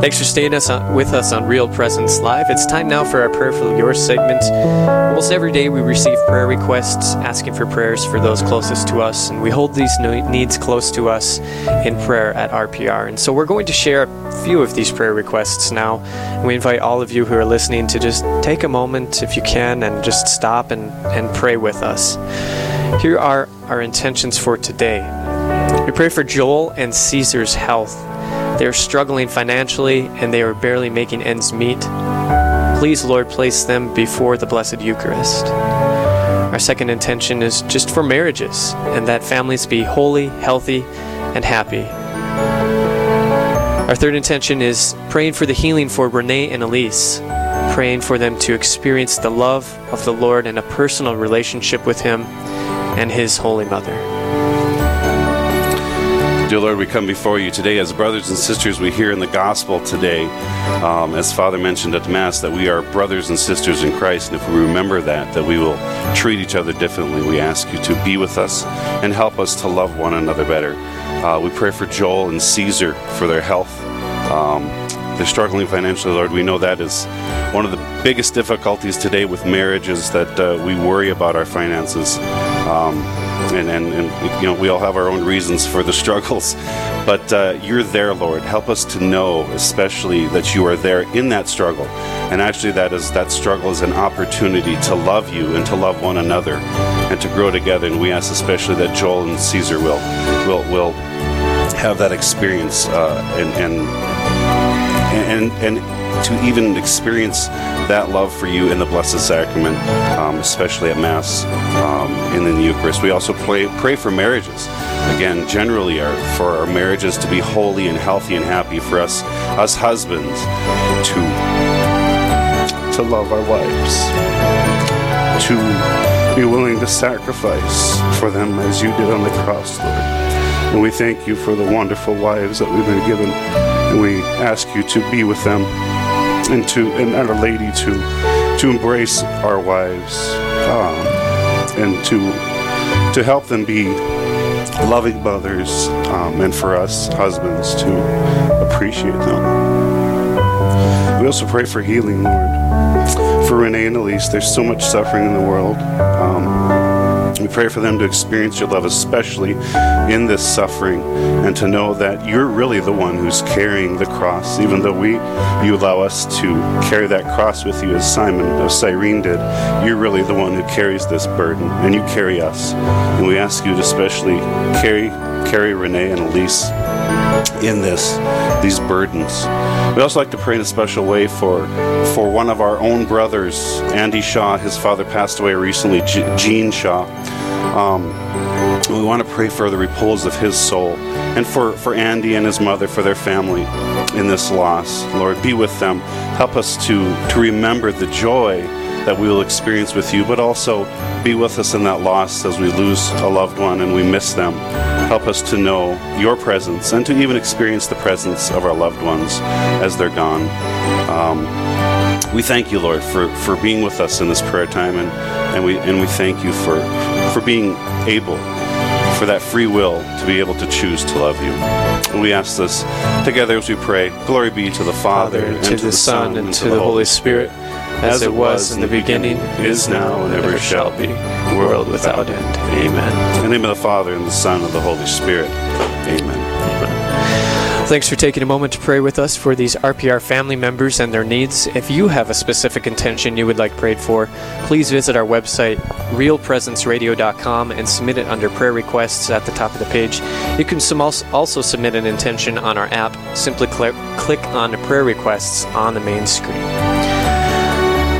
Thanks for staying us on, with us on Real Presence Live. It's time now for our Prayer for Yours segment. Almost every day we receive prayer requests asking for prayers for those closest to us, and we hold these needs close to us in prayer at RPR. And so we're going to share a few of these prayer requests now. We invite all of you who are listening to just take a moment, if you can, and just stop and, and pray with us. Here are our intentions for today. We pray for Joel and Caesar's health. They are struggling financially and they are barely making ends meet. Please, Lord, place them before the Blessed Eucharist. Our second intention is just for marriages and that families be holy, healthy, and happy. Our third intention is praying for the healing for Renee and Elise, praying for them to experience the love of the Lord and a personal relationship with Him and His Holy Mother. Dear Lord, we come before you today as brothers and sisters. We hear in the gospel today, um, as Father mentioned at Mass, that we are brothers and sisters in Christ. And if we remember that, that we will treat each other differently. We ask you to be with us and help us to love one another better. Uh, we pray for Joel and Caesar for their health. Um, they're struggling financially, Lord. We know that is one of the biggest difficulties today with marriage is that uh, we worry about our finances. Um, and, and, and, you know we all have our own reasons for the struggles. But uh, you're there lord. Help us to know especially that you are there in that struggle. And actually that is that struggle is an opportunity to love you and to love one another and to grow together. And we ask especially that joel and caesar will will will have that experience uh, and and and and to even experience that love for you in the Blessed Sacrament, um, especially at Mass um, and in the Eucharist. We also pray, pray for marriages. Again, generally, our, for our marriages to be holy and healthy and happy, for us, us husbands, to, to love our wives, to be willing to sacrifice for them as you did on the cross, Lord. And we thank you for the wonderful wives that we've been given. We ask you to be with them and to and Our Lady to to embrace our wives um, and to to help them be loving mothers um, and for us husbands to appreciate them. We also pray for healing, Lord. For Renee and Elise, there's so much suffering in the world. Um, we pray for them to experience your love, especially in this suffering, and to know that you're really the one who's carrying the cross. Even though we, you allow us to carry that cross with you, as Simon of Cyrene did, you're really the one who carries this burden, and you carry us. And we ask you to especially carry carry Renee and Elise in this these burdens. We also like to pray in a special way for for one of our own brothers, Andy Shaw. His father passed away recently, Gene Shaw. Um, we want to pray for the repose of his soul and for, for Andy and his mother, for their family in this loss. Lord, be with them. Help us to, to remember the joy that we will experience with you, but also be with us in that loss as we lose a loved one and we miss them. Help us to know your presence and to even experience the presence of our loved ones as they're gone. Um, we thank you, Lord, for, for being with us in this prayer time, and, and, we, and we thank you for, for being able, for that free will to be able to choose to love you. And we ask this together as we pray. Glory be to the Father, Father and to, to the Son, and to the Holy Spirit. Spirit as it was in the beginning, is now, and ever shall be, world without end. Amen. In the name of the Father, and the Son, and the Holy Spirit. Thanks for taking a moment to pray with us for these RPR family members and their needs. If you have a specific intention you would like prayed for, please visit our website, realpresenceradio.com, and submit it under prayer requests at the top of the page. You can also submit an intention on our app. Simply click, click on prayer requests on the main screen.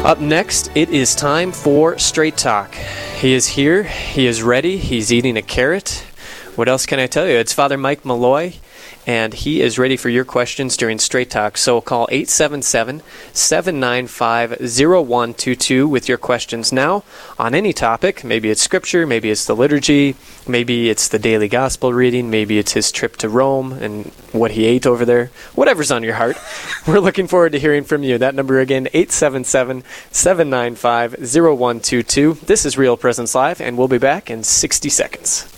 Up next, it is time for Straight Talk. He is here, he is ready, he's eating a carrot. What else can I tell you? It's Father Mike Malloy. and he is ready for your questions during Straight Talk. So call 877 795 0122 with your questions now on any topic. Maybe it's scripture, maybe it's the liturgy, maybe it's the daily gospel reading, maybe it's his trip to Rome and what he ate over there. Whatever's on your heart. We're looking forward to hearing from you. That number again, 877 795 0122. This is Real Presence Live, and we'll be back in 60 seconds.